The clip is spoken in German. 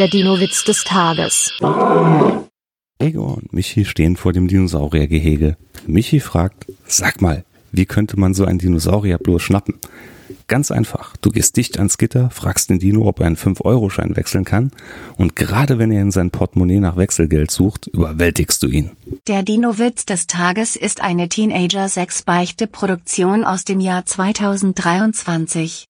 Der Dino-Witz des Tages. Ego und Michi stehen vor dem Dinosauriergehege. Michi fragt, sag mal, wie könnte man so einen Dinosaurier bloß schnappen? Ganz einfach. Du gehst dicht ans Gitter, fragst den Dino, ob er einen 5-Euro-Schein wechseln kann und gerade wenn er in sein Portemonnaie nach Wechselgeld sucht, überwältigst du ihn. Der Dino-Witz des Tages ist eine Teenager-6-Beichte-Produktion aus dem Jahr 2023.